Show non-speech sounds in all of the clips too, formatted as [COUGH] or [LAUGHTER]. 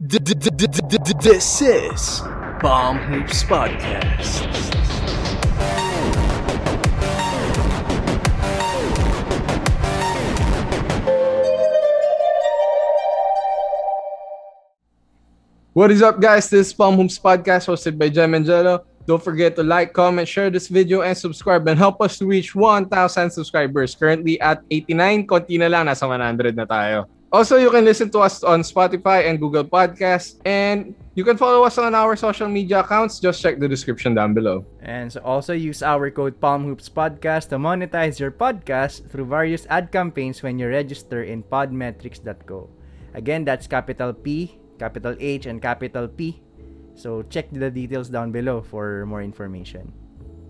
This is Bomb Hoops Podcast. What is up, guys? This is Palm Hoops Podcast hosted by Jem Angelo. Don't forget to like, comment, share this video, and subscribe and help us to reach 1,000 subscribers. Currently at 89, konti na lang, nasa 100 na tayo. Also, you can listen to us on Spotify and Google Podcasts. And you can follow us on our social media accounts. Just check the description down below. And so also use our code PalmHoopsPodcast to monetize your podcast through various ad campaigns when you register in podmetrics.co. Again, that's capital P, capital H, and capital P. So check the details down below for more information.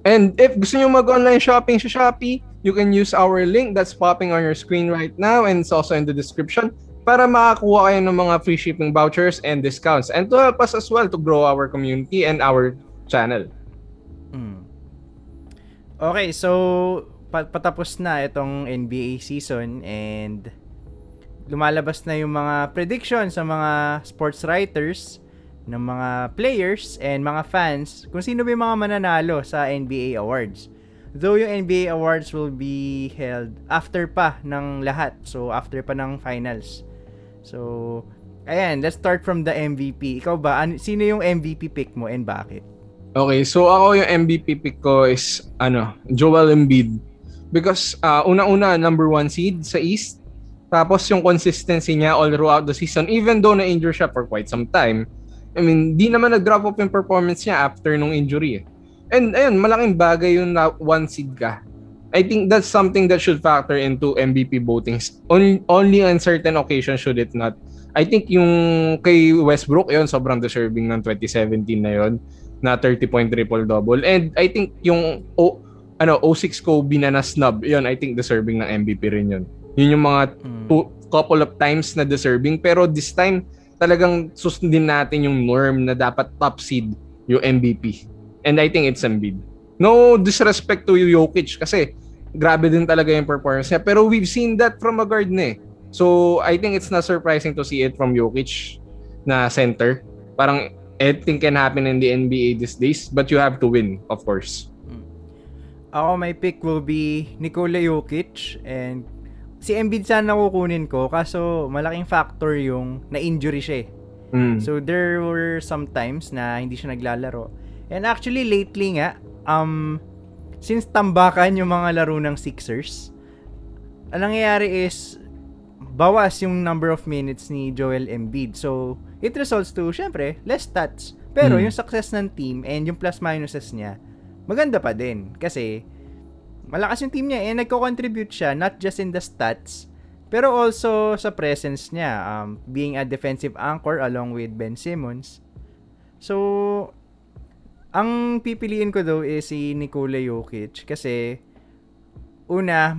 And if gusto nyo mag-online shopping sa Shopee, you can use our link that's popping on your screen right now and it's also in the description para makakuha kayo ng mga free shipping vouchers and discounts and to help us as well to grow our community and our channel. Mm. Okay, so pa- patapos na itong NBA season and lumalabas na yung mga predictions sa mga sports writers ng mga players and mga fans kung sino ba yung mga mananalo sa NBA awards. Though yung NBA awards will be held after pa ng lahat. So after pa ng finals. So ayan, let's start from the MVP. Ikaw ba, sino yung MVP pick mo and bakit? Okay, so ako yung MVP pick ko is ano, Joel Embiid. Because uh, una-una number one seed sa East. Tapos yung consistency niya all throughout the season even though na-injure siya for quite some time. I mean, di naman nag-drop off yung performance niya after nung injury. Eh. And ayun, malaking bagay yung na one seed ka. I think that's something that should factor into MVP votings. Only, only on certain occasions should it not. I think yung kay Westbrook, yun, sobrang deserving ng 2017 na yun na 30 point triple double. And I think yung o, ano 06 Kobe na na-snub, yun, I think deserving ng MVP rin yun. Yun yung mga two, couple of times na deserving. Pero this time, talagang susundin natin yung norm na dapat top seed yung MVP. And I think it's Embiid. No disrespect to Jokic kasi grabe din talaga yung performance niya. Pero we've seen that from a guard na eh. So I think it's not surprising to see it from Jokic na center. Parang anything can happen in the NBA these days but you have to win, of course. Ako, my pick will be Nikola Jokic and si Embiid sana kukunin ko kaso malaking factor yung na-injury siya eh. Mm. So there were some times na hindi siya naglalaro. And actually lately nga um since tambakan yung mga laro ng Sixers, ang nangyayari is bawas yung number of minutes ni Joel Embiid. So it results to syempre less stats. Pero Mm. yung success ng team and yung plus minuses niya maganda pa din kasi malakas yung team niya and nagko-contribute siya not just in the stats pero also sa presence niya um, being a defensive anchor along with Ben Simmons. So ang pipiliin ko daw is si Nikola Jokic kasi una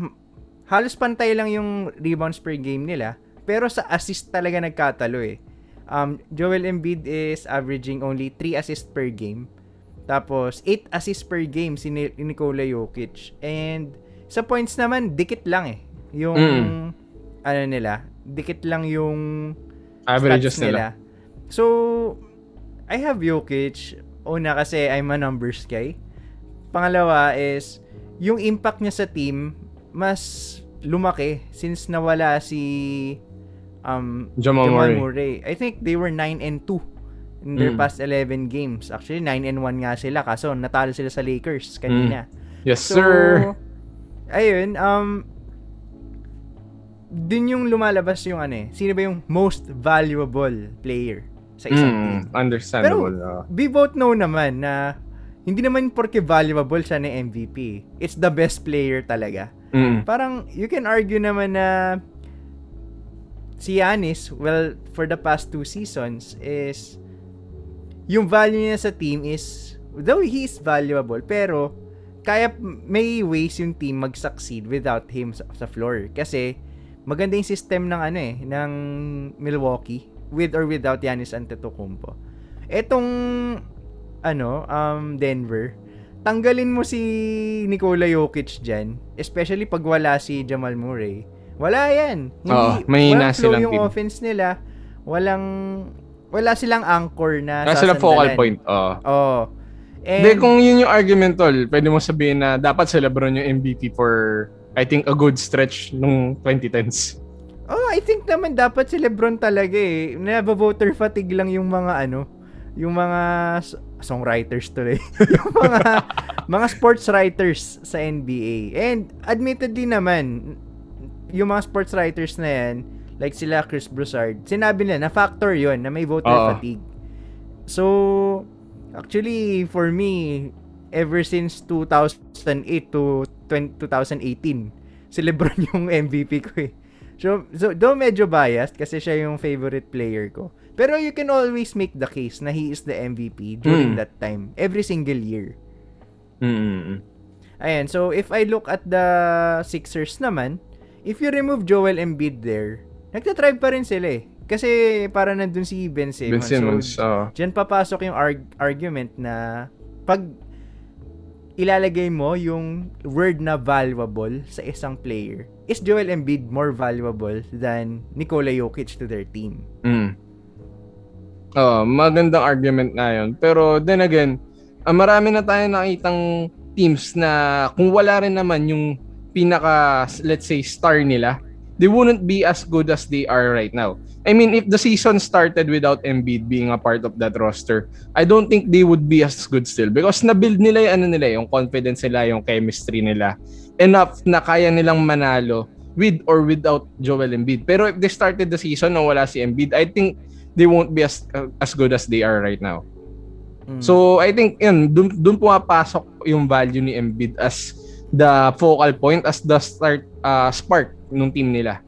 halos pantay lang yung rebounds per game nila pero sa assist talaga nagkatalo eh. Um, Joel Embiid is averaging only 3 assists per game tapos, 8 assists per game si Ni- Nikola Jokic. And, sa points naman, dikit lang eh. Yung, Mm. ano nila, dikit lang yung Averages stats nila. So, I have Jokic. Una kasi I'm a numbers guy. Pangalawa is, yung impact niya sa team, mas lumaki since nawala si um, Jamal Murray. Murray. I think they were 9 and 2 in their Mm. past 11 games. Actually, 9 and 1 nga sila kaso natalo sila sa Lakers kanina. Yes, So, sir. ayun, um, dun yung lumalabas yung ano eh, sino ba yung most valuable player sa isang team. Mm, understandable. Pero, uh, we both know naman na hindi naman porke valuable siya na MVP. It's the best player talaga. mm. Parang, you can argue naman na si Giannis, well, for the past two seasons, is yung value niya sa team is, though he is valuable, pero kaya may ways yung team mag-succeed without him sa, sa floor. Kasi, maganda yung system ng ano eh, ng Milwaukee, with or without Giannis Antetokounmpo. Etong, ano, um, Denver, tanggalin mo si Nikola Jokic dyan, especially pag wala si Jamal Murray. Wala yan. Oo, mahina walang flow yung team. offense nila. Walang wala silang anchor na Nasa sila focal point. Oo. Oo. And, Hindi, kung yun yung argument, tol, pwede mo sabihin na dapat si Lebron yung MVP for, I think, a good stretch nung 2010s. Oh, I think naman dapat si LeBron talaga eh. Nabo-voter fatigue lang yung mga ano, yung mga songwriters tuloy. [LAUGHS] yung mga mga sports writers sa NBA. And admittedly naman, yung mga sports writers na yan, like sila Chris Broussard, sinabi nila na factor yon na may voter Oo. fatigue. So, actually, for me, ever since 2008 to 20, 2018, si LeBron yung MVP ko eh. So, so though medyo biased kasi siya yung favorite player ko. Pero you can always make the case na he is the MVP during Mm. that time. Every single year. Mm-mm. Ayan, so if I look at the Sixers naman, if you remove Joel Embiid there, nagtatribe pa rin sila eh. Kasi para nandun si Ben Simmons. Ben Simmons, So, oo. Diyan papasok yung arg- argument na pag ilalagay mo yung word na valuable sa isang player, is Joel Embiid more valuable than Nikola Jokic to their team? Mm. Oh, magandang argument nga yun. Pero then again, ah, marami na tayo nakitang teams na kung wala rin naman yung pinaka, let's say, star nila, they wouldn't be as good as they are right now. I mean, if the season started without Embiid being a part of that roster, I don't think they would be as good still because na-build nila yung ano nila, yung confidence nila, yung chemistry nila enough na kaya nilang manalo with or without Joel Embiid. Pero if they started the season na wala si Embiid, I think they won't be as as good as they are right now. Mm. So I think yun, dun, dun pumapasok yung value ni Embiid as the focal point, as the start uh, spark nung team nila.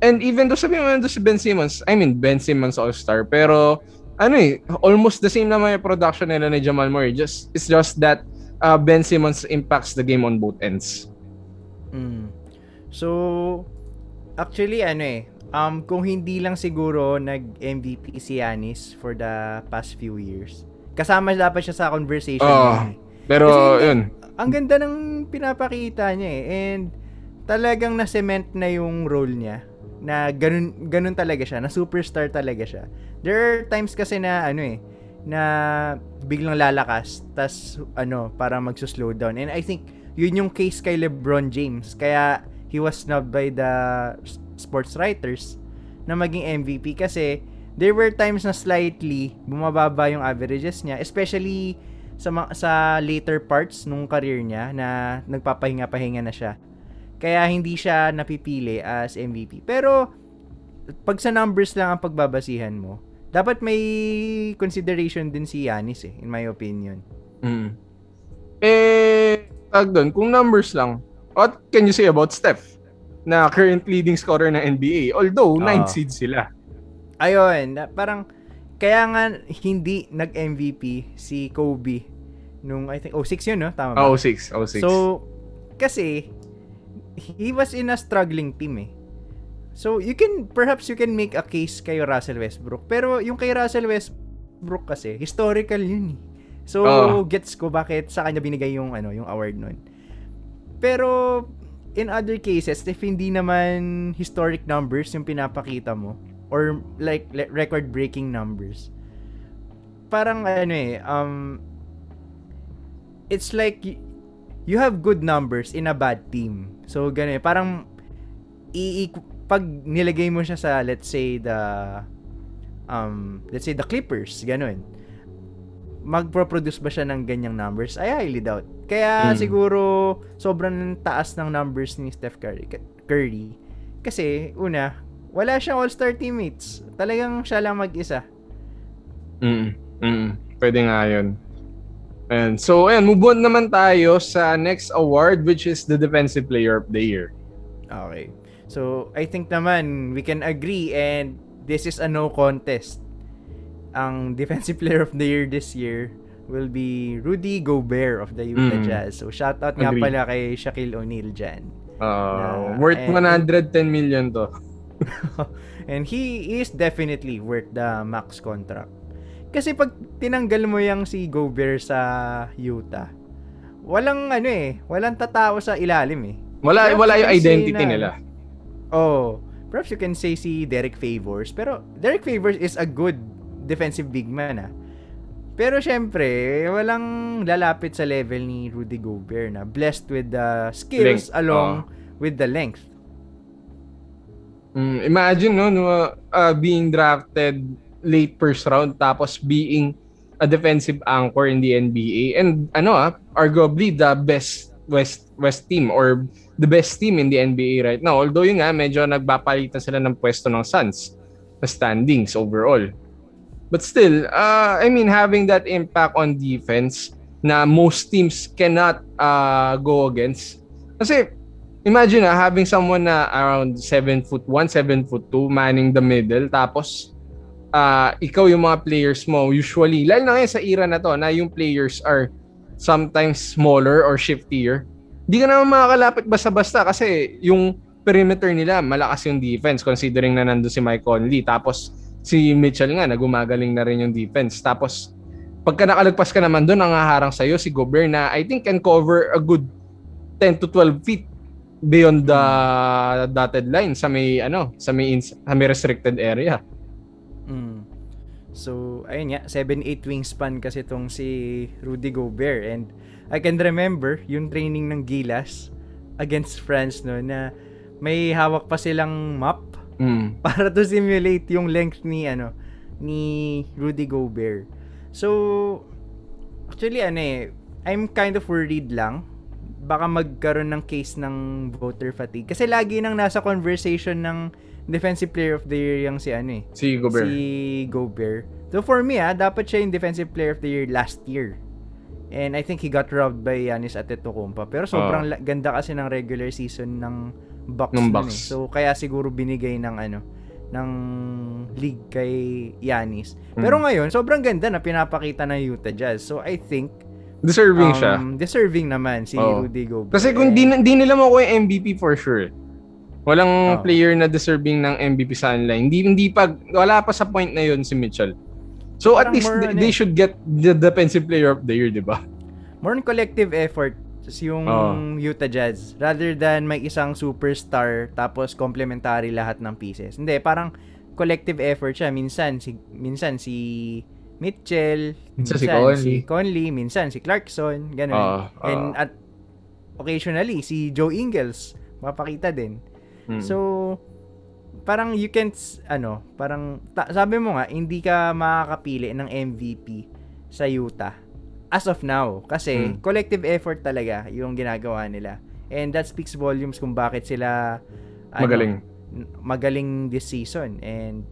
And even though sabi mo nandun si Ben Simmons, I mean Ben Simmons all-star, pero ano eh, almost the same naman yung production nila ni Jamal Murray. Just it's just that uh, Ben Simmons impacts the game on both ends. Mm. So, actually, ano eh, um, kung hindi lang siguro nag-MVP si Yanis for the past few years, kasama dapat siya sa conversation. Yun eh. Pero Kasi yun, Ang ganda ng pinapakita niya eh. And talagang na-cement na yung role niya na ganun, ganun talaga siya, na superstar talaga siya. There are times kasi na ano eh, na biglang lalakas, tas ano, para magsuslow down. And I think yun yung case kay LeBron James. Kaya he was snubbed by the sports writers na maging MVP kasi there were times na slightly bumababa yung averages niya, especially sa sa later parts nung career niya na nagpapahinga-pahinga na siya. Kaya hindi siya napipili as MVP. Pero pag sa numbers lang ang pagbabasihan mo, dapat may consideration din si Yanis eh, in my opinion. Mm. Eh, tag doon, kung numbers lang, what can you say about Steph? Na current leading scorer ng NBA. Although, Oo. 9 seed sila. Ayun, parang kaya nga hindi nag-MVP si Kobe nung I think 06 yun no, tama ba? Oh, 06. Oh, 06. So kasi he was in a struggling team eh. So you can perhaps you can make a case kay Russell Westbrook. Pero yung kay Russell Westbrook kasi historical yun eh. So Oo. gets ko bakit sa kanya binigay yung ano, yung award nun. Pero in other cases if hindi naman historic numbers yung pinapakita mo or like record breaking numbers parang ano eh um it's like you have good numbers in a bad team. So ganun eh, parang i pag nilagay mo siya sa let's say the um let's say the Clippers, ganun. Magpro-produce ba siya ng ganyang numbers? I highly doubt. Kaya Mm. siguro sobrang taas ng numbers ni Steph Curry. Curry. Kasi una, wala siyang all-star teammates. Talagang siya lang mag-isa. Mm, mm, pwede nga yun. And so, ayan, move on naman tayo sa next award which is the Defensive Player of the Year. Okay. So, I think naman we can agree and this is a no contest. Ang [LAUGHS] defensive player of the year this year will be Rudy Gobert of the Utah Mm. Jazz. So, shout out nga Agree. pala kay Shaquille O'Neal dyan. Uh, Na- worth eh, 110 million to. [LAUGHS] And he is definitely worth the max contract. Kasi pag tinanggal mo yung si Gobert sa Utah, walang ano eh, walang tatao sa ilalim eh. Wala, Perhaps wala yung identity na- nila. Oh, perhaps you can say si Derek Favors. Pero Derek Favors is a good defensive big man ah. Pero syempre, walang lalapit sa level ni Rudy Gobert na blessed with the skills Length, along with the length. Mm, imagine no, no uh, being drafted late first round tapos being a defensive anchor in the NBA and ano ah arguably the best West West team or the best team in the NBA right now. Although yun nga medyo nagpapalitan sila ng pwesto ng Suns na standings overall. But still, uh, I mean having that impact on defense na most teams cannot uh, go against. Kasi imagine na having someone na around 7 foot 1, 7 foot 2 manning the middle tapos uh, ikaw yung mga players mo usually lalo na ngayon sa era na to na yung players are sometimes smaller or shiftier. Hindi ka naman makakalapit basta-basta kasi yung perimeter nila malakas yung defense considering na nandun si Mike Conley tapos si Mitchell nga nagumagaling na rin yung defense tapos pagka nakalagpas ka naman doon ang haharang sa'yo si Gobert na I think can cover a good 10 to 12 feet beyond the dotted line sa may ano sa may ins- sa may restricted area. Mm. So, ayun nga, 7'8 wingspan kasi tong si Rudy Gobert and I can remember yung training ng Gilas against France no na may hawak pa silang map Mm. [LAUGHS] para to simulate yung length ni ano ni Rudy Gobert. So actually ano eh I'm kind of worried lang baka magkaroon ng case ng voter fatigue kasi lagi nang nasa conversation ng defensive player of the year yung si ano eh Si Gobert. si Gobert. So for me ah, dapat siya yung defensive player of the year last year. And I think he got robbed by Giannis Antetokounmpo. Pero sobrang la- ganda kasi ng regular season ng Bucks. Ng Bucks. eh. So kaya siguro binigay ng ano ng league kay Giannis. Mm. Pero ngayon, sobrang ganda na pinapakita ng Utah Jazz. So I think Deserving um, siya. deserving naman si Oo. Rudy Gobert. Kasi kung di, di nila makuha yung MVP for sure. Walang Oo. player na deserving ng MVP sa kanila. Hindi hindi pa wala pa sa point na yun si Mitchell. So at Parang least more they, they should get the defensive player of the year, 'di ba? more on collective effort yung Oo. Utah Jazz rather than may isang superstar tapos complementary lahat ng pieces. Hindi, parang collective effort siya. Minsan si minsan si Mitchell, Minsan si Conley. Conley, minsan si Clarkson, ganun. Oo, And oo. at occasionally si Joe Ingles mapakita din. Mm. So parang you can ano, parang ta- sabi mo nga hindi ka makakapili ng MVP sa Utah as of now kasi Mm. collective effort talaga yung ginagawa nila. And that speaks volumes kung bakit sila ano, Magaling. magaling this season and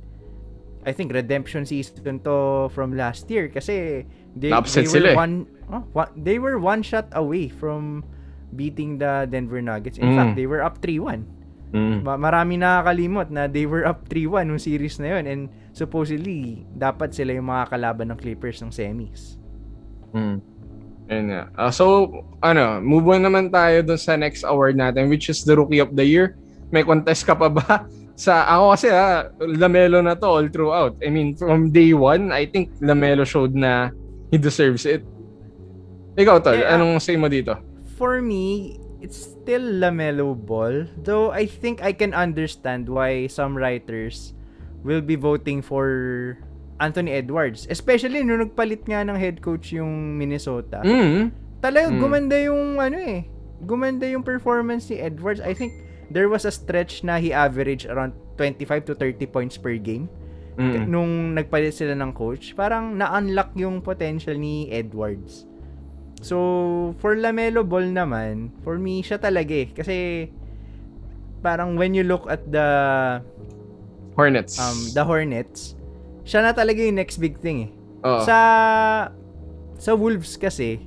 I think redemption season to from last year kasi they, they sila were eh. one oh, wa- they were one shot away from beating the Denver Nuggets. In Mm. fact, they were up 3-1. Mm. Ma- marami nakakalimot na they were up 3-1 nung series na yun and supposedly dapat sila yung mga kalaban ng Clippers ng semis. Mm. Ayun nga. Ah, so, ano, move on naman tayo dun sa next award natin which is the Rookie of the Year. May contest ka pa ba? [LAUGHS] Sa ako kasi ha, Lamelo na to all throughout. I mean, from day one, I think Lamelo showed na he deserves it. Ikaw, Tol, Eh, ah, anong say mo dito? For me, it's still LaMelo Ball. Though I think I can understand why some writers will be voting for Anthony Edwards. Especially nung nagpalit nga ng head coach yung Minnesota. Mm. Talaga Mm. gumanda yung ano eh. Gumanda yung performance ni Edwards. I think there was a stretch na he averaged around 25 to 30 points per game Mm. nung nagpalit sila ng coach. Parang na-unlock yung potential ni Edwards. So, for Lamelo Ball naman, for me, siya talaga eh. Kasi, parang when you look at the Hornets. um the Hornets, siya na talaga yung next big thing eh. Oo. Sa sa Wolves kasi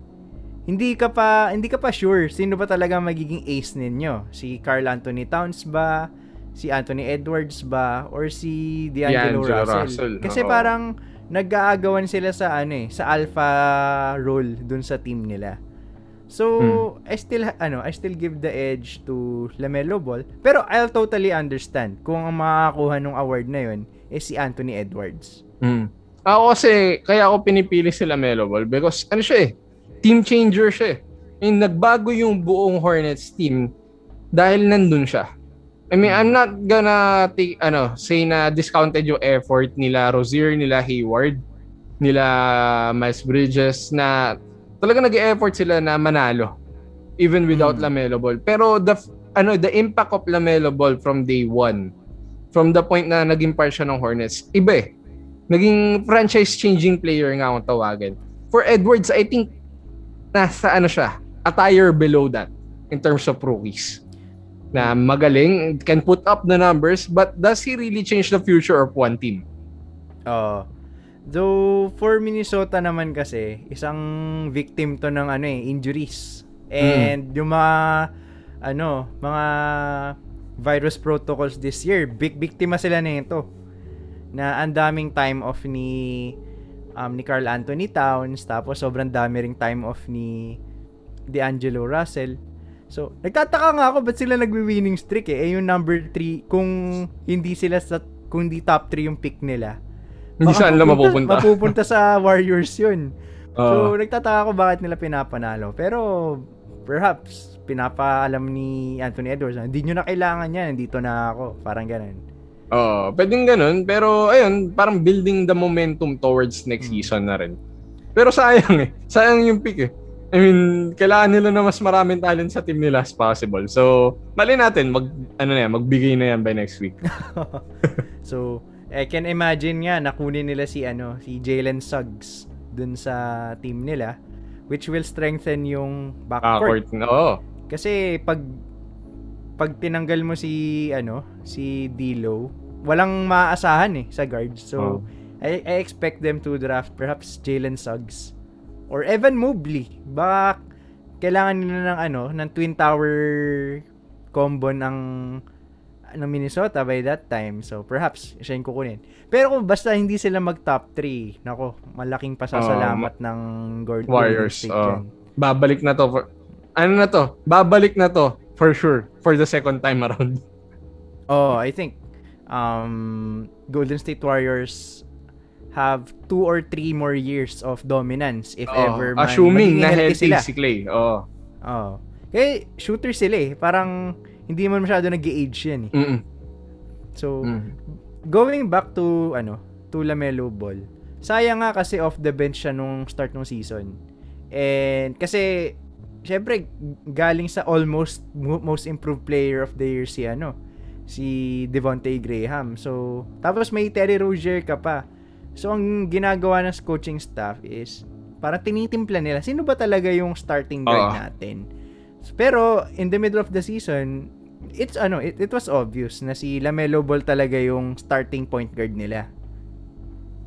hindi ka pa hindi ka pa sure sino ba talaga magiging ace ninyo. Si Carl Anthony Towns ba, si Anthony Edwards ba or si D'Angelo Russell. Russell, Kasi oo. parang nag-aagawan sila sa ano eh, sa alpha role dun sa team nila. So, Hmm. I still ha- ano, I still give the edge to LaMelo Ball. Pero I'll totally understand kung ang makakakuha ng award na 'yon is si Anthony Edwards. Mm. Ako kasi, kaya ako pinipili si Lamelo Ball because ano siya eh, team changer siya eh. Yung nagbago yung buong Hornets team dahil nandun siya. I mean, I'm not gonna take, ano, say na discounted yung effort nila Rozier, nila Hayward, nila Miles Bridges na talaga nag-effort sila na manalo even without Mm. Lamelo Ball. Pero the ano, the impact of Lamelo Ball from day one, from the point na naging part siya ng Hornets, iba eh. Naging franchise-changing player nga kung tawagin. For Edwards, I think nasa ano siya, a tire below that in terms of rookies. Na magaling, can put up the numbers, but does he really change the future of one team? Oo. Though, for Minnesota naman kasi, isang victim to ng ano eh, injuries. And yung mga, ano, mga virus protocols this year, big biktima sila nito. Na ang daming time off ni um, ni Carl Anthony Towns, tapos sobrang dami ring time off ni D'Angelo Russell. So, nagtataka nga ako ba't sila nagwi-winning streak eh. Eh yung number 3, kung hindi sila sa kung hindi top 3 yung pick nila. Hindi saan lang mapupunta. Mapupunta sa [LAUGHS] Warriors yun. Oo. So, nagtataka ako bakit nila pinapanalo. Pero, perhaps, pinapaalam ni Anthony Edwards na, hindi nyo na kailangan yan, nandito na ako. Parang ganun. Oo, pwedeng ganun. Pero, ayun, parang building the momentum towards next Hmm. season na rin. Pero sayang eh. Sayang yung pick eh. I mean, kailangan nila na mas maraming talent sa team nila as possible. So, mali natin, mag, ano na yan, magbigay na yan by next week. [LAUGHS] so, I can imagine nga, nakunin nila si, ano, si Jalen Suggs dun sa team nila, which will strengthen yung backcourt. Backcourt. Oo. Kasi pag pag tinanggal mo si ano, si D'Lo, walang maaasahan eh sa guard. So Oh. I, I expect them to draft perhaps Jalen Suggs or Evan Mobley. Baka kailangan nila ng ano, ng Twin Tower combo ng ng Minnesota by that time. So perhaps siya yung kukunin. Pero kung basta hindi sila mag top 3, nako, malaking pasasalamat ng Gord- Golden Warriors. Dyan. babalik na to. For, ano na to? Babalik na to for sure for the second time around. Oh, I think um, Golden State Warriors have two or three more years of dominance if Oo. ever man Assuming na healthy sila. si Clay. Oo. Oh. Eh, shooter sila eh. Parang hindi man masyado nag-age yan eh. Mm-mm. So, Mm. going back to ano, to LaMelo Ball. Sayang nga kasi off the bench siya nung start ng season. And kasi syempre galing sa almost mo- most improved player of the year si ano, si Devontae Graham. So, tapos may Terry Rozier ka pa. So, ang ginagawa ng coaching staff is parang tinitimpla nila sino ba talaga yung starting guard Oo. natin. Pero in the middle of the season, it's ano, it, it was obvious na si LaMelo Ball talaga yung starting point guard nila.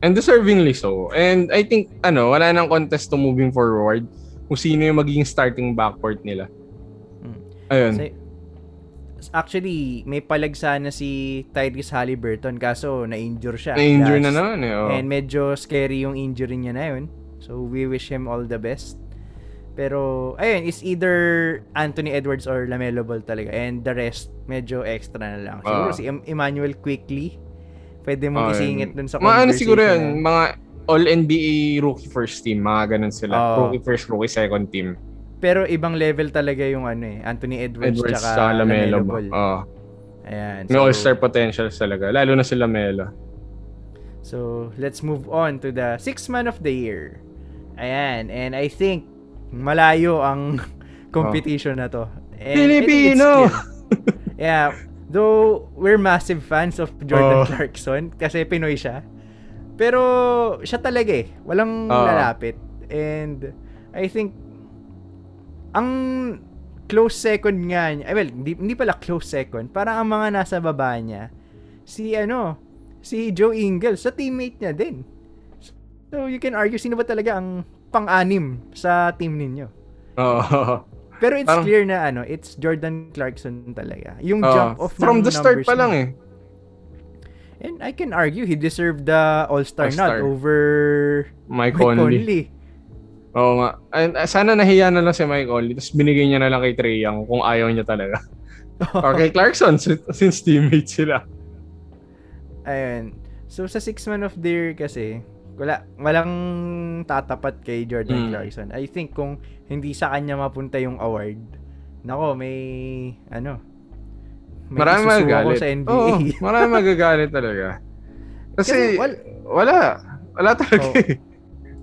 And deservingly so. And I think, ano, wala nang contest to moving forward kung sino yung magiging starting backcourt nila. Mm. Ayun. Kasi, actually, may palag sana si Tyrese Halliburton kaso na-injure siya. Na-injure na naman eh. oh. And medyo scary yung injury niya na yun. So, we wish him all the best. Pero, ayun, it's either Anthony Edwards or LaMelo Ball talaga. And the rest, medyo extra na lang. Siguro Ah. si Em- Emmanuel Quickly, pwede mo Ayun. isingit dun sa Mga ano siguro yun, na- mga all-NBA rookie first team, mga ganun sila. Oo. Rookie first, rookie second team. Pero ibang level talaga yung ano eh, Anthony Edwards, Edwards tsaka sa Lamelo. Ball. Oh. Ayan. May all-star potential talaga. Lalo na si Lamelo. So, let's move on to the sixth man of the year. Ayan. And I think, malayo ang [LAUGHS] competition na to. And Filipino! clear. yeah. Though, we're massive fans of Jordan Oh. Clarkson kasi Pinoy siya. Pero, siya talaga eh. Walang Oo. lalapit. And, I think, ang close second nga niya, eh, well, hindi, hindi pala close second, parang ang mga nasa baba niya, si ano, si Joe Ingles, sa teammate niya din. So, you can argue, sino ba talaga ang pang-anim sa team ninyo? Oo. Pero it's Parang- clear na ano, it's Jordan Clarkson talaga. Yung Oo. jump off From the start pa lang eh. And I can argue, he deserved the All-Star All-Star. nod over Mike Mike Conley. Conley. Oo nga. And, uh, sana nahiya na lang si Mike Conley. Tapos binigay niya na lang kay Trey Young kung ayaw niya talaga. [LAUGHS] Or kay Clarkson since, since teammate sila. Ayun. So, sa six man of the year kasi, wala, walang tatapat kay Jordan Mm. Clarkson. I think kung hindi sa kanya mapunta yung award, nako, may, ano, May Marami magagalit. sa NBA. Oo, marami magagalit talaga. [LAUGHS] Kasi, Kasi wal- wala. Wala talaga Oo. eh.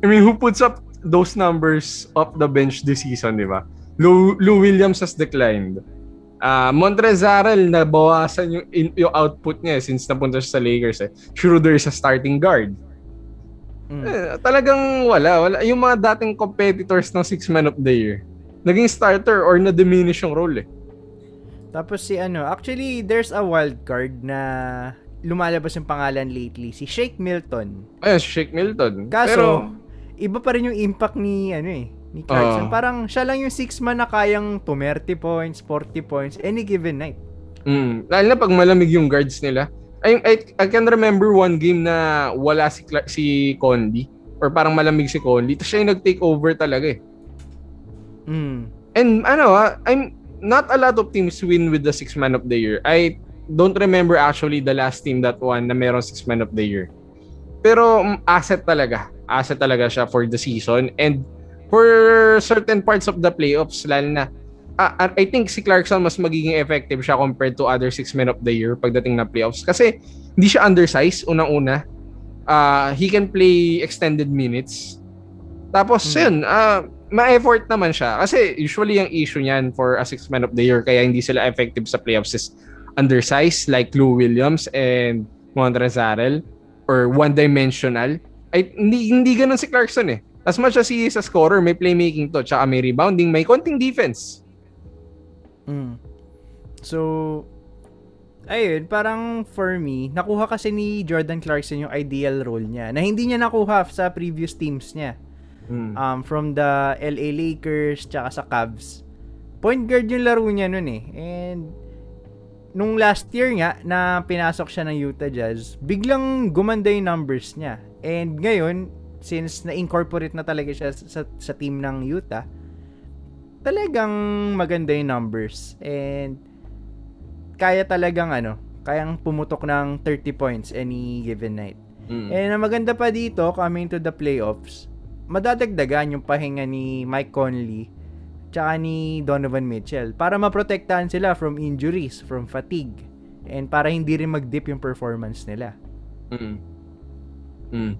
I mean, who puts up those numbers off the bench this season, di ba? Lou, Lou Williams has declined. Ah, Montrezarel nabawasan yung in- yung output niya eh, since napunta siya sa Lakers eh. Schroeder is a starting guard. Mm. Eh, talagang wala, wala. Yung mga dating competitors ng six man of the year, naging starter or na-diminish yung role eh. Tapos si ano, actually there's a wild card na lumalabas yung pangalan lately, si Shake Milton. Ayun, si Shake Milton. Kaso, Pero, iba pa rin yung impact ni ano eh, ni Clarkson. Oo. Parang siya lang yung six man na kayang 20 points, 40 points any given night. mm, lalo na pag malamig yung guards nila. I, I, I can remember one game na wala si, Cla- si Conley or parang malamig si Conley. Tapos siya yung nag-take over talaga eh. Mm. And ano ah, I'm not a lot of teams win with the six man of the year. I don't remember actually the last team that won na meron six man of the year. Pero mm, asset talaga. Asset talaga siya for the season and for certain parts of the playoffs lalo na ah, I think si Clarkson mas magiging effective siya compared to other six men of the year pagdating na playoffs kasi hindi siya undersized unang-una. Ah, he can play extended minutes. Tapos Hmm. yun, ah ma-effort naman siya. Kasi usually yung issue niyan for a six man of the year kaya hindi sila effective sa playoffs is undersized like Lou Williams and Montrezarel or one-dimensional. Ay, hindi, hindi ganun si Clarkson eh. As much as he is a scorer, may playmaking to, tsaka may rebounding, may konting defense. Mm. So, ayun, parang for me, nakuha kasi ni Jordan Clarkson yung ideal role niya na hindi niya nakuha sa previous teams niya. Mm. Um, from the LA Lakers tsaka sa Cavs. Point guard yung laro niya nun eh. And nung last year nga na pinasok siya ng Utah Jazz, biglang gumanda yung numbers niya. And ngayon, since na-incorporate na talaga siya sa, sa team ng Utah, talagang maganda yung numbers. And kaya talagang ano, kayang pumutok ng 30 points any given night. Mm. And ang maganda pa dito, coming to the playoffs, madadagdagan yung pahinga ni Mike Conley tsaka ni Donovan Mitchell para maprotektahan sila from injuries, from fatigue, and para hindi rin mag-dip yung performance nila. Mm. Mm.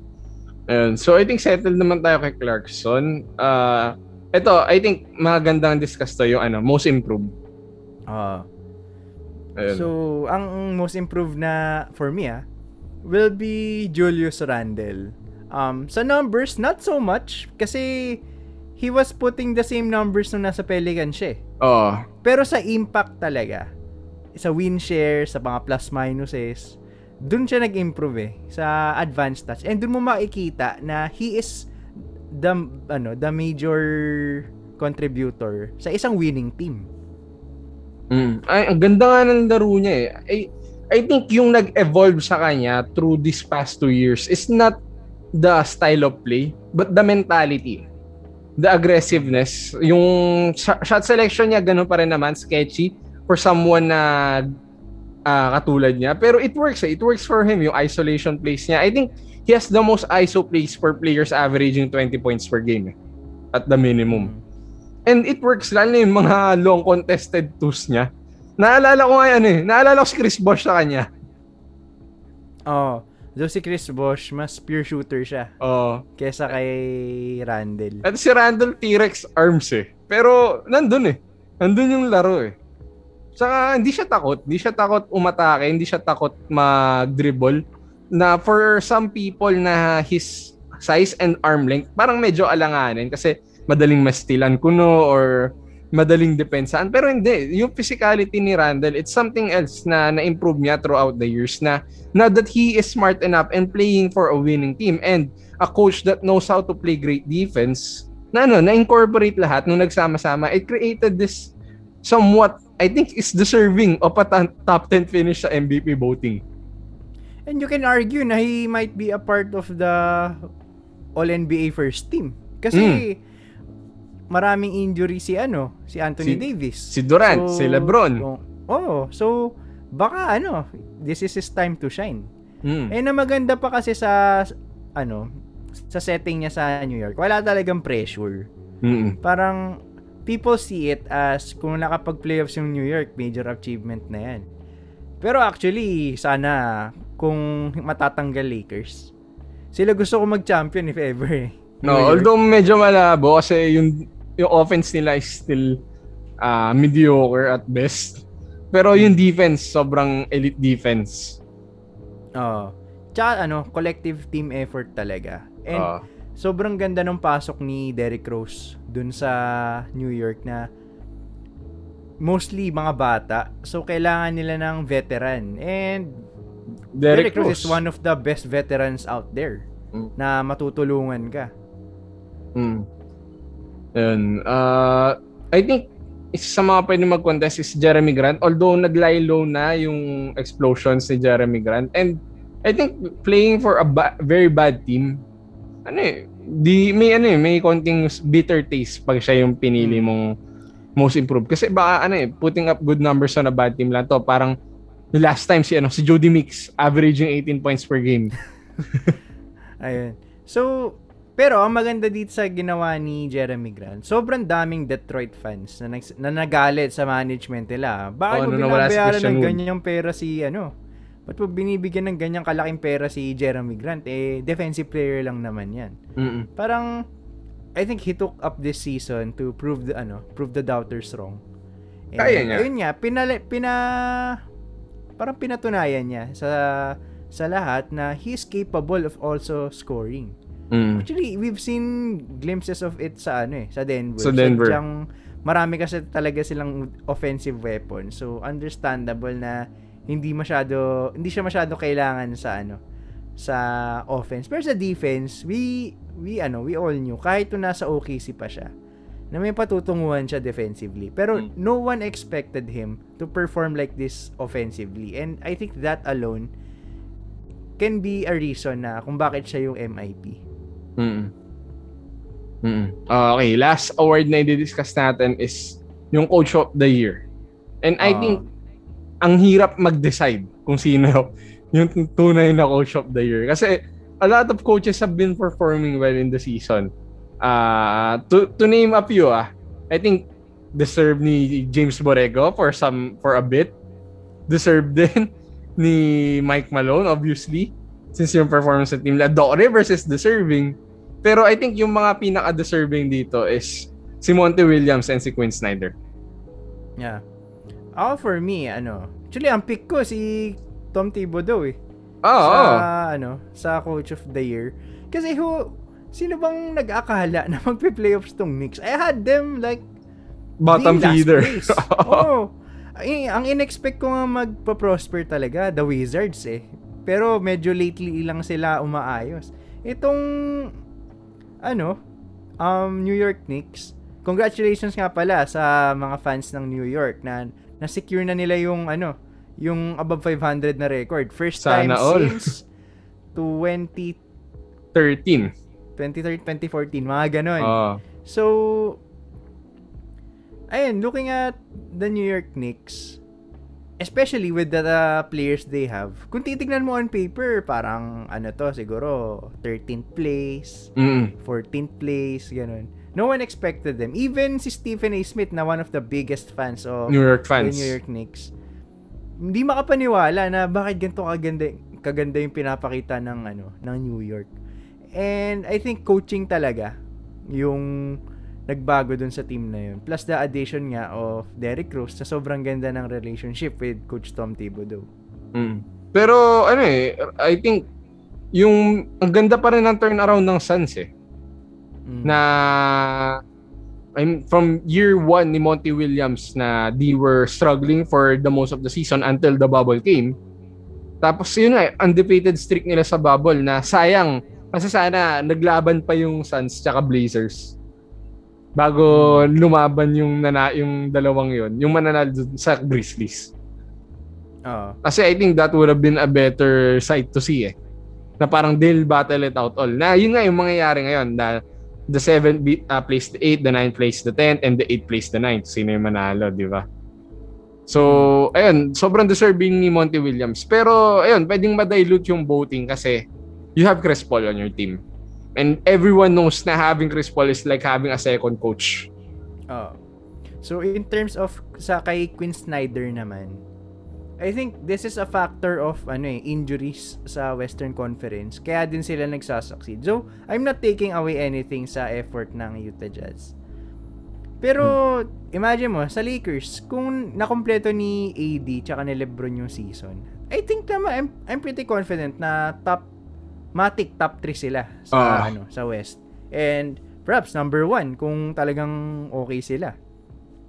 Ayun. So, I think settled naman tayo kay Clarkson. Uh, ito, I think magandang discuss to yung ano, most improved. Ah. Ayun. So, ang most improved na for me ah, will be Julius Randle. Um, sa numbers, not so much kasi he was putting the same numbers nung nasa Pelicans siya eh. Oo. Pero sa impact talaga, sa win share, sa mga plus minuses, dun siya nag-improve eh, sa advanced stats. And dun mo makikita na he is the, ano, the major contributor sa isang winning team. Mm. Ay, ang ganda nga ng laro niya eh. I, I think yung nag-evolve sa kanya through these past two years is not the style of play, but the mentality. The aggressiveness. Yung sh- shot selection niya, ganun pa rin naman, sketchy for someone na ah, katulad niya. Pero it works eh. It works for him, yung isolation plays niya. I think he has the most ISO plays for players averaging 20 points per game eh, at the minimum. And it works, lalo yung mga long contested twos niya. Naalala ko nga yan eh. Naalala ko si Chris Bosh sa kanya. Oh, though si Chris Bosh, mas pure shooter siya Oo. kesa kay Randall. At si Randall T-Rex arms eh. Pero nandun eh. Nandun yung laro eh. Saka hindi siya takot. Hindi siya takot umatake. Hindi siya takot mag-dribble. Na for some people na his size and arm length, parang medyo alanganin kasi madaling mastilan kuno or madaling depensahan. Pero hindi. Yung physicality ni Randall, it's something else na na-improve niya throughout the years na now that he is smart enough and playing for a winning team and a coach that knows how to play great defense, na ano, na-incorporate lahat nung nagsama-sama, it created this somewhat, I think, is deserving of a top 10 finish sa MVP voting. And you can argue na he might be a part of the All-NBA first team. Kasi maraming injury si ano, si Anthony Si- Davis. Si Durant, si LeBron. Oo, oh, so baka ano, this is his time to shine. Mm. Eh na maganda pa kasi sa ano, sa setting niya sa New York. Wala talagang pressure. Mm. Parang people see it as kung nakapag-playoffs yung New York, major achievement na yan. Pero actually, sana kung matatanggal Lakers, sila gusto ko mag-champion if ever eh. No, New York. although medyo malabo kasi yung yung offense nila is still ah, mediocre at best. Pero yung defense, sobrang elite defense. Oo. Tsaka ano, collective team effort talaga. And Ah. Sobrang ganda ng pasok ni Derrick Rose dun sa New York na mostly mga bata. So, kailangan nila ng veteran. And Derrick, Derrick, Rose is one of the best veterans out there Mm. na matutulungan ka. Mm. Yun. Uh, I think isa sa mga pwede mag-contest is Jeremy Grant. Although nag-lie low na yung explosions ni Jeremy Grant. And I think playing for a ba- very bad team, ano eh, di, may ano eh, may konting bitter taste pag siya yung pinili Mm. mong most improved. Kasi baka ano eh, putting up good numbers on a bad team lang to. Parang yung last time si ano si Jody Mix averaging 18 points per game. [LAUGHS] Ayun. So, pero ang maganda dito sa ginawa ni Jeremy Grant, sobrang daming Detroit fans na, nags- na nagalit sa management nila. Bakit Oo, mo nung nawala si binabayaran ng ganyang pera si ano? Ba't mo binibigyan ng ganyang kalaking pera si Jeremy Grant? Eh, defensive player lang naman yan. Mm-mm. Parang, I think he took up this season to prove the, ano, prove the doubters wrong. And, Kaya niya. Ayun nga, pinali, pina, parang pinatunayan niya sa sa lahat na he's capable of also scoring. Mm. Actually, we've seen glimpses of it sa ano eh, sa Denver. Sa Denver. Sadyang marami kasi talaga silang offensive weapon. So understandable na hindi masyado hindi siya masyado kailangan sa ano sa offense. Pero sa defense, we we ano, we all knew kahit to nasa OKC pa siya na may patutunguhan siya defensively. Pero Mm. no one expected him to perform like this offensively. And I think that alone can be a reason na kung bakit siya yung MIP. Mm. Mm. Okay, last award na i-discuss natin is yung coach of the year. And I Ah. think ang hirap mag-decide kung sino [LAUGHS] yung tunay na coach of the year kasi a lot of coaches have been performing well in the season. Uh, to to name a few ah, I think deserve ni James Borrego for some for a bit. Deserve [LAUGHS] din ni Mike Malone obviously since yung performance ng team. Doc Rivers is deserving. Pero I think yung mga pinaka-deserving dito is si Monty Williams and si Quinn Snyder. Yeah. Ako for me, ano, actually ang pick ko si Tom Thibodeau eh. Oo. sa oo. ano, sa coach of the year. Kasi who sino bang nag-akala [LAUGHS] na magpe-playoffs tong Knicks? I had them like Bottom feeder. [LAUGHS] Oo. Ay, ang in-expect ko nga magpa-prosper talaga, the Wizards eh. Pero medyo lately lang sila umaayos. Itong ano, um, New York Knicks, congratulations nga pala sa mga fans ng New York na na-secure na nila yung ano, yung above 500 na record. First time Sana all. since 20 13. 2013, 2014, mga ganon. Oo. So, ayun, looking at the New York Knicks, especially with the, uh, players they have, kung titignan mo on paper, parang ano to, siguro 13th place, Mm. 14th place, ganun. No one expected them. Even si Stephen A. Smith na one of the biggest fans of New York the fans. New York Knicks, hindi makapaniwala na bakit ganito kaganda, kaganda yung pinapakita ng ano ng New York. And I think coaching talaga yung nagbago dun sa team na yun. Plus the addition nga of Derrick Rose na sobrang ganda ng relationship with Coach Tom Thibodeau. Mm. Pero ano eh, I think yung ang ganda pa rin ng turnaround ng Suns eh. Mm. Na I'm from year one ni Monty Williams na they were struggling for the most of the season until the bubble came. Tapos yun na, undefeated streak nila sa bubble na sayang kasi sana naglaban pa yung Suns tsaka Blazers bago lumaban yung nana yung dalawang yon yung mananalo sa Grizzlies. Oo. Kasi I think that would have been a better sight to see eh. Na parang they'll battle it out all. Na yun nga yung mangyayari ngayon na the 7 beat uh, plays the 8, the 9 plays the 10, and the 8 plays the 9. Sino yung manalo, di ba? So, ayun, sobrang deserving ni Monty Williams. Pero, ayun, pwedeng ma-dilute yung voting kasi you have Chris Paul on your team. And everyone knows na having Chris Paul is like having a second coach. Oo. So in terms of sa kay Quinn Snyder naman, I think this is a factor of ano eh, injuries sa Western Conference. Kaya din sila nagsasucceed. So, I'm not taking away anything sa effort ng Utah Jazz. Pero, hmm. imagine mo, sa Lakers, kung nakompleto ni AD tsaka ni LeBron yung season, I think naman, I'm, I'm pretty confident na top, matic top 3 sila sa, uh. ano, sa West. And, perhaps number 1 kung talagang okay sila.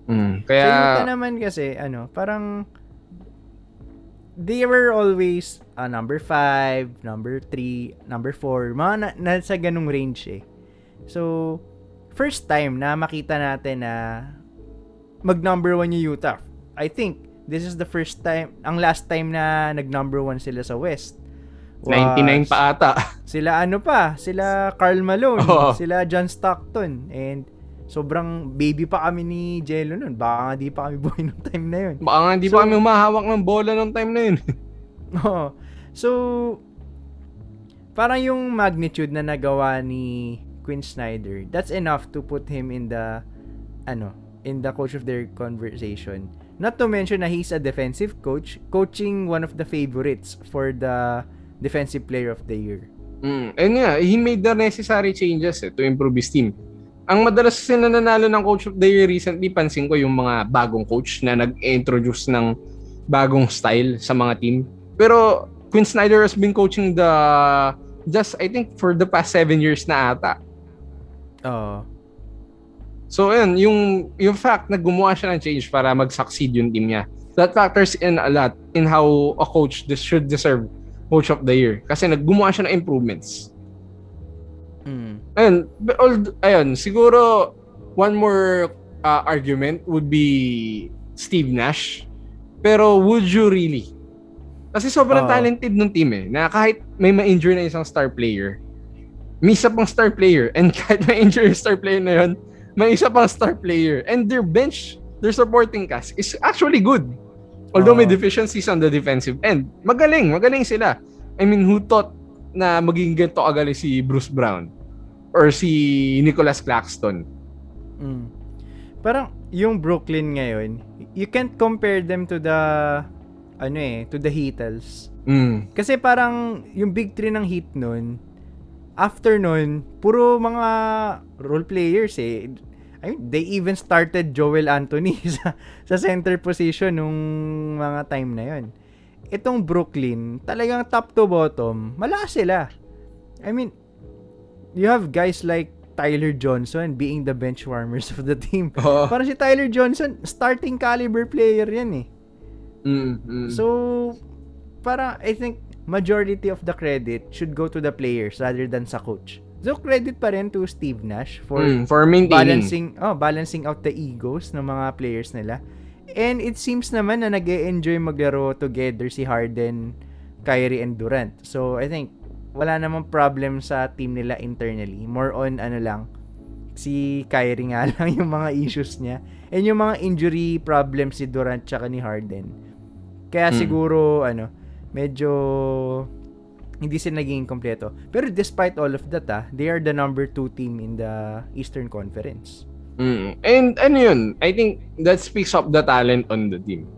Mm, kaya... Utah naman kasi, ano, parang, they were always uh, number 5, number 3, number 4, mga na, nasa ganung range eh. So, first time na makita natin na mag number 1 yung Utah. I think this is the first time, ang last time na nag number 1 sila sa West. Was, 99 pa ata. Sila ano pa, sila Carl Malone, [LAUGHS] oh. sila John Stockton, and sobrang baby pa kami ni Jello nun. Baka nga di pa kami [LAUGHS] buhay nung time na yun. Baka nga di so, pa kami umahawak ng bola nung time na yun. [LAUGHS] Oo. so, parang yung magnitude na nagawa ni Quinn Snyder, that's enough to put him in the, ano, in the coach of their conversation. Not to mention na he's a defensive coach, coaching one of the favorites for the defensive player of the year. Mm, and yeah, he made the necessary changes eh, to improve his team ang madalas kasi nananalo ng coach of the year recently, pansin ko yung mga bagong coach na nag-introduce ng bagong style sa mga team. Pero Quinn Snyder has been coaching the just I think for the past seven years na ata. Oo. Uh. So ayun, yung yung fact na gumawa siya ng change para mag-succeed yung team niya. That factors in a lot in how a coach this should deserve coach of the year kasi naggumawa siya ng improvements. Mm. Ayun, all, ayun, siguro one more uh, argument would be Steve Nash. Pero would you really? Kasi sobrang uh, talented ng team eh, na kahit may ma-injure na isang star player, may isa pang star player, and [LAUGHS] kahit may injure yung star player na yun, may isa pang star player. And their bench, their supporting cast is actually good. Although uh, may deficiencies on the defensive end. Magaling, magaling sila. I mean, who thought na maging ganito agali si Bruce Brown or si Nicholas Claxton. Mm. Parang yung Brooklyn ngayon, you can't compare them to the ano eh, to the Heatles. Mm. Kasi parang yung big three ng Heat noon, after noon, puro mga role players eh. I mean, they even started Joel Anthony [LAUGHS] sa, sa center position nung mga time na yon itong Brooklyn, talagang top to bottom, malakas sila. I mean, you have guys like Tyler Johnson being the bench warmers of the team. [LAUGHS] Oh. Parang si Tyler Johnson, starting caliber player yan eh. Mm-hmm. So, para I think majority of the credit should go to the players rather than sa coach. So credit pa rin to Steve Nash for mm, for balancing oh balancing out the egos ng mga players nila. And it seems naman na nag enjoy maglaro together si Harden, Kyrie, and Durant. So, I think, wala namang problem sa team nila internally. More on, ano lang, si Kyrie nga [LAUGHS] lang yung mga issues niya. And yung mga injury problems si Durant tsaka ni Harden. Kaya hmm. siguro, ano, medyo hindi sila naging kompleto. Pero despite all of that, ah, they are the number two team in the Eastern Conference. Mm. And ano yun, I think that speaks of the talent on the team.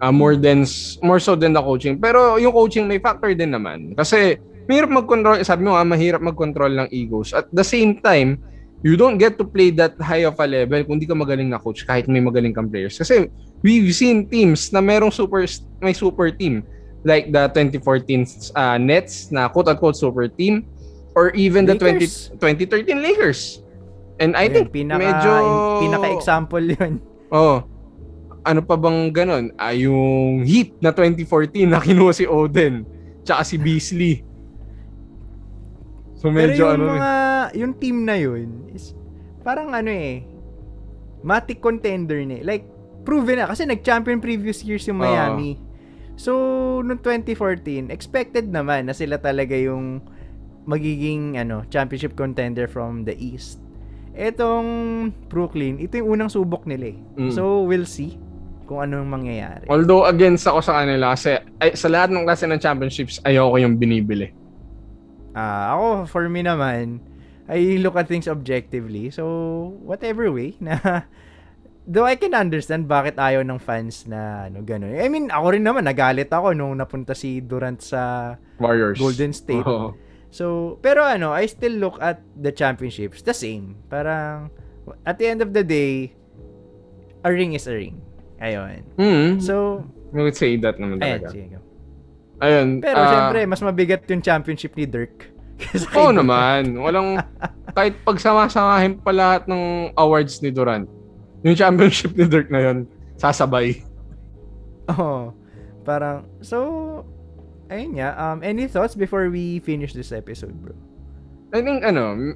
Uh, more than more so than the coaching. Pero yung coaching may factor din naman. Kasi mahirap mag-control, sabi mo nga, mahirap mag-control ng egos. At the same time, you don't get to play that high of a level kung di ka magaling na coach kahit may magaling kang players. Kasi we've seen teams na merong super may super team like the 2014 uh, Nets na quote-unquote super team or even Lakers. the 20 2013 Lakers And I think pinaka, medyo... Pinaka-example yun. Oh. Ano pa bang ganun? Ah, yung Heat na 2014 na kinuha si Oden. Tsaka si Beasley. So medyo Pero yung ano... mga... Yung team na yun is parang ano eh. Matic contender ni. Like, proven na. Kasi nag-champion previous years yung Miami. Uh, so, noong 2014, expected naman na sila talaga yung magiging ano championship contender from the East etong Brooklyn, ito yung unang subok nila eh. Mm. So, we'll see kung ano yung mangyayari. Although, against ako sa kanila kasi ay, sa lahat ng klase ng championships, ayoko yung binibili. Ah, uh, ako, for me naman, I look at things objectively. So, whatever way [LAUGHS] na though I can understand bakit ayaw ng fans na ano ganun. I mean, ako rin naman nagalit ako nung napunta si Durant sa Warriors. Golden State. Oo. So, pero ano, I still look at the championships the same. Parang at the end of the day, a ring is a ring. Ayun. Mm. So, You would say that naman talaga. sige. Ayun. Pero ah, syempre, mas mabigat yung championship ni Dirk. [LAUGHS] Oo Durant. naman. Walang, [LAUGHS] kahit pagsama-samahin pa lahat ng awards ni Durant, yung championship ni Dirk na yun, sasabay. Oo. Parang, so, ayun nga. Um, any thoughts before we finish this episode, bro? I think, ano,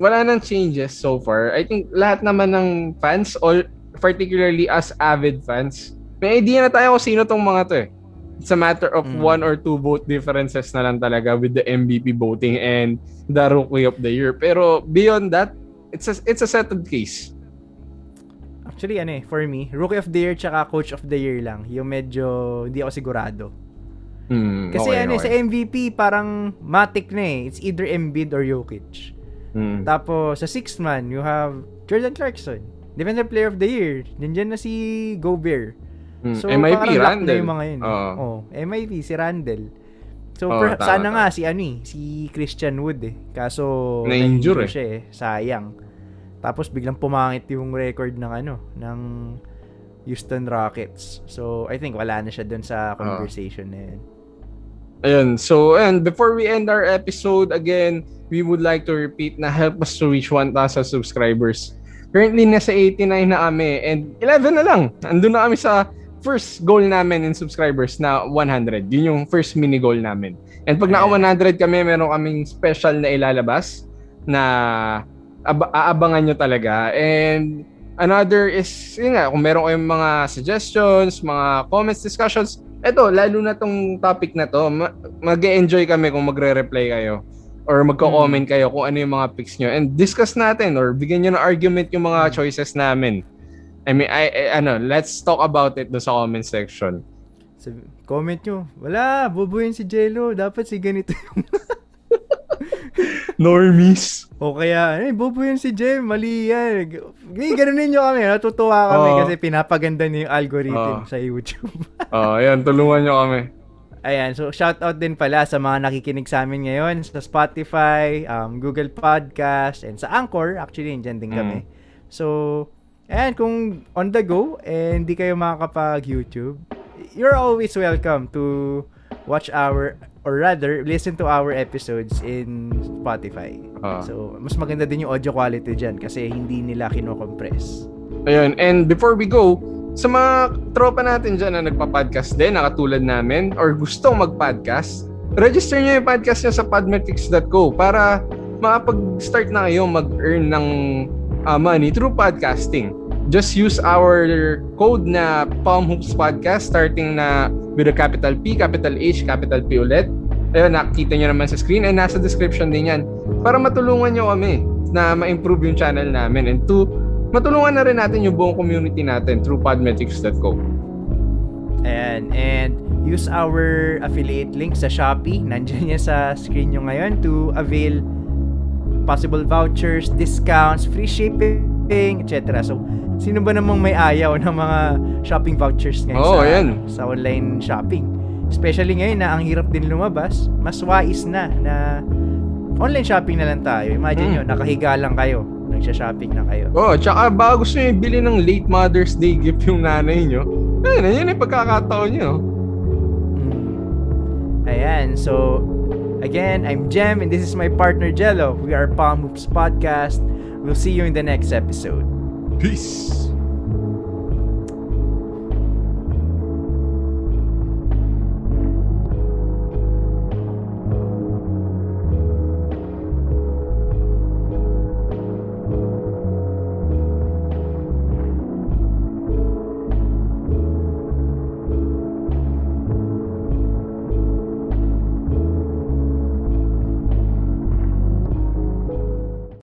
wala nang changes so far. I think lahat naman ng fans, all, particularly as avid fans, may idea na tayo kung sino tong mga to eh. It's a matter of Mm. one or two vote differences na lang talaga with the MVP voting and the Rookie of the Year. Pero beyond that, it's a, it's a settled case. Actually, ano eh, for me, Rookie of the Year tsaka Coach of the Year lang. Yung medyo, hindi ako sigurado. Hmm, Kasi okay, ano eh, okay. sa MVP, parang matik na eh. It's either Embiid or Jokic. Hmm. Tapos, sa sixth man, you have Jordan Clarkson. Defensive Player of the Year. Nandiyan na si Gobert. Hmm. So, MIP, parang lock na Randall. yung mga yun. Oo. Oh, MIP, si Randall. So, Oo, per- tama, sana tama. nga si ano eh, si Christian Wood eh. Kaso, Na-injure eh. siya eh. Sayang. Tapos, biglang pumangit yung record ng ano, ng Houston Rockets. So, I think wala na siya dun sa conversation na yun. Ayun. So, and before we end our episode, again, we would like to repeat na help us to reach 1,000 subscribers. Currently, nasa 89 na kami and 11 na lang. Andun na kami sa first goal namin in subscribers na 100. Yun yung first mini goal namin. And pag naka 100 kami, meron kaming special na ilalabas na ab- aabangan nyo talaga. And another is, yun nga, kung meron kayong mga suggestions, mga comments, discussions, eto, lalo na tong topic na to, ma- mag-enjoy kami kung magre-reply kayo or magko-comment kayo kung ano yung mga picks nyo and discuss natin or bigyan nyo ng argument yung mga choices namin. I mean, I, I- ano, let's talk about it do sa comment section. Sabi- comment nyo, wala, bobo yun si Jello. Dapat si ganito yung... [LAUGHS] Normies. o kaya, eh, yun si Jem, mali yan. G- Ganunin nyo kami, natutuwa kami Oo. kasi pinapaganda niyo yung algorithm Oo. sa YouTube. [LAUGHS] Oh, ayan, tulungan nyo kami. Ayan, so shout out din pala sa mga nakikinig sa amin ngayon sa Spotify, um, Google Podcast, and sa Anchor. Actually, dyan din kami. So, ayan, kung on the go, and hindi kayo makakapag-YouTube, you're always welcome to watch our, or rather, listen to our episodes in Spotify. Ah. So, mas maganda din yung audio quality dyan kasi hindi nila kinocompress. Ayun, and before we go, sa mga tropa natin dyan na nagpa-podcast din, nakatulad namin, or gustong mag-podcast, register nyo yung podcast nyo sa podmetrics.co para makapag-start na kayo mag-earn ng uh, money through podcasting. Just use our code na Palm Hoops Podcast starting na with a capital P, capital H, capital P ulit. Ayun, nakikita nyo naman sa screen and nasa description din yan para matulungan nyo kami na ma-improve yung channel namin and to matulungan na rin natin yung buong community natin through podmetrics.co. Ayan, and use our affiliate link sa Shopee. Nandiyan yan sa screen nyo ngayon to avail possible vouchers, discounts, free shipping, etc. So, sino ba namang may ayaw ng mga shopping vouchers ngayon Oo, sa, yan. sa online shopping? Especially ngayon na ang hirap din lumabas, mas wais na na online shopping na lang tayo. Imagine Mm. nyo, nakahiga lang kayo, nagsha-shopping na kayo. Oh, tsaka baka gusto nyo ibili ng late Mother's Day gift yung nanay nyo, ayun, yun yung pagkakataon nyo. Mm. Ayan, so again, I'm Jem and this is my partner Jello. We are Palm Hoops Podcast. We'll see you in the next episode. Peace!